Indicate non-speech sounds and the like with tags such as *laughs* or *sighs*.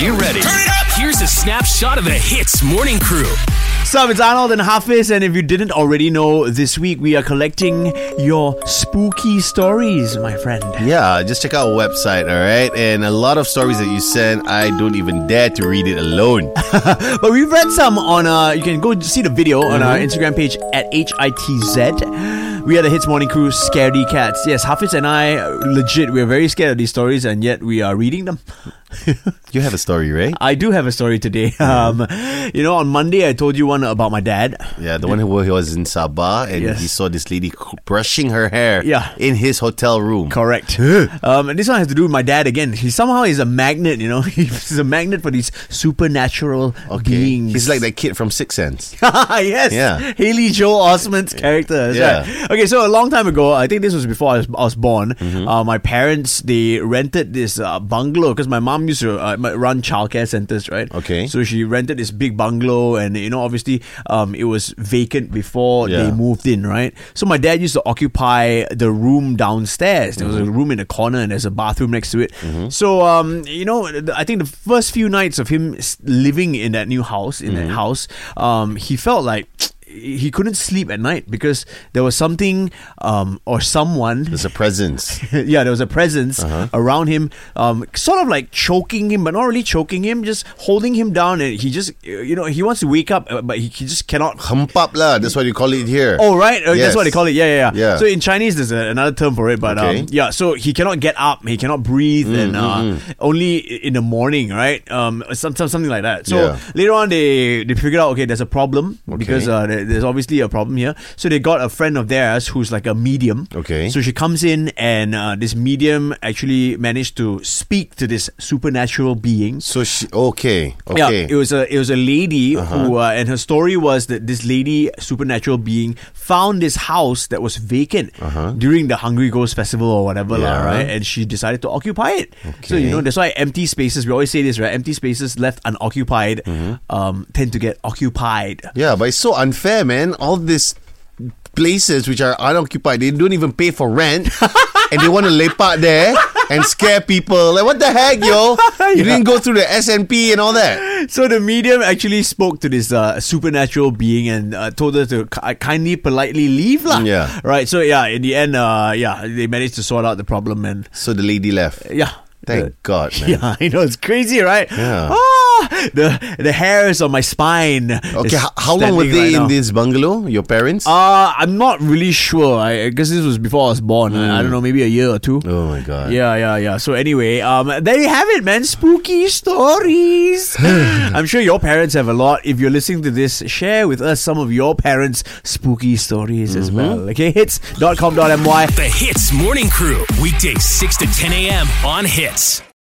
you ready? Turn it up! Here's a snapshot of the HITZ Morning Crew. Sup, it's Arnold and Hafiz, and if you didn't already know, this week we are collecting your spooky stories, my friend. Yeah, just check out our website, all right? And a lot of stories that you send, I don't even dare to read it alone. *laughs* But we've read some on, uh, you can go see the video on our Instagram page at HITZ. We are the HITZ Morning Crew, Scaredy Cats. Yes, Hafiz and I, legit, we are very scared of these stories, and yet we are reading them. *laughs* You have a story, right? I do have a story today. Um, you know, on Monday I told you one about my dad. Yeah, the one who was in Sabah and Yes. he saw this lady brushing her hair Yeah. in his hotel room. Correct. *gasps* um, and this one has to do with my dad again. He somehow is a magnet, you know. *laughs* He's a magnet for these supernatural Okay. beings. He's like that kid from Six Sense. *laughs* yes. Yeah. Haley Joel Osment's character. That's Yeah. right. Okay, so a long time ago, I think this was before I was, I was born. Mm-hmm. Uh, my parents they rented this uh, bungalow because my mom used to uh, run childcare centers, right? Okay. So she rented this big bungalow, and you know, obviously, um, it was vacant before they moved in, right? So my dad used to occupy the room downstairs. There was Mm-hmm. a room in the corner, and there's a bathroom next to it. So, um, you know, I think the first few nights of him living in that new house, in Mm-hmm. that house, um, he felt like he couldn't sleep at night because there was something um, or someone There's a presence. *laughs* yeah, there was a presence Uh-huh. around him, um, sort of like choking him, but not really choking him, just holding him down. And he just, you know, he wants to wake up, uh, but he, he just cannot. Humpap lah, that's what you call it here. Oh, right. Uh, That's what they call it. Yeah, yeah, yeah. Yeah. So in Chinese, there's a, another term for it, but Okay. um, yeah. So he cannot get up, he cannot breathe, and uh, only in the morning, right? Um, some, some, something like that. So Yeah. later on, they they figured out, okay, there's a problem because Okay. uh, there- there's obviously a problem here. So they got a friend of theirs who's like a medium. Okay. So she comes in, and uh, this medium actually managed to speak to this supernatural being. So she, okay, Yeah, okay. Uh-huh. it was a it was a lady who, uh, and her story was that this lady, supernatural being, found this house that was vacant during the Hungry Ghost Festival or whatever, lah, Uh-huh. Right? And she decided to occupy it. Okay. So you know that's why empty spaces. We always say this, right? Empty spaces left unoccupied Mm-hmm. um, tend to get occupied. yeah, but it's so unfair, man. All these places which are unoccupied, they don't even pay for rent, *laughs* and they want to lepak there and scare people. Like, what the heck, yo? You didn't go through the SNP and all that. So the medium actually spoke to this uh, supernatural being and uh, told her to ki- kindly, politely leave, lah. Yeah. Right. So yeah, in the end, uh, yeah, they managed to sort out the problem and So the lady left. yeah. Thank Uh, God, *laughs* man. Yeah, I know it's crazy, right? Yeah. Ah, *laughs* the the hairs on my spine. Okay, how, how long were they right in now. this bungalow? Your parents? Uh, I'm not really sure. I guess this was before I was born. I, I don't know, maybe a year or two. oh my God. Yeah, yeah, yeah. So anyway, um, there you have it, man. Spooky stories. *sighs* I'm sure your parents have a lot. If you're listening to this, share with us some of your parents' spooky stories as well. Okay, hitz.com.my. The HITZ Morning Crew, weekdays 6 to 10 a.m. on HITZ.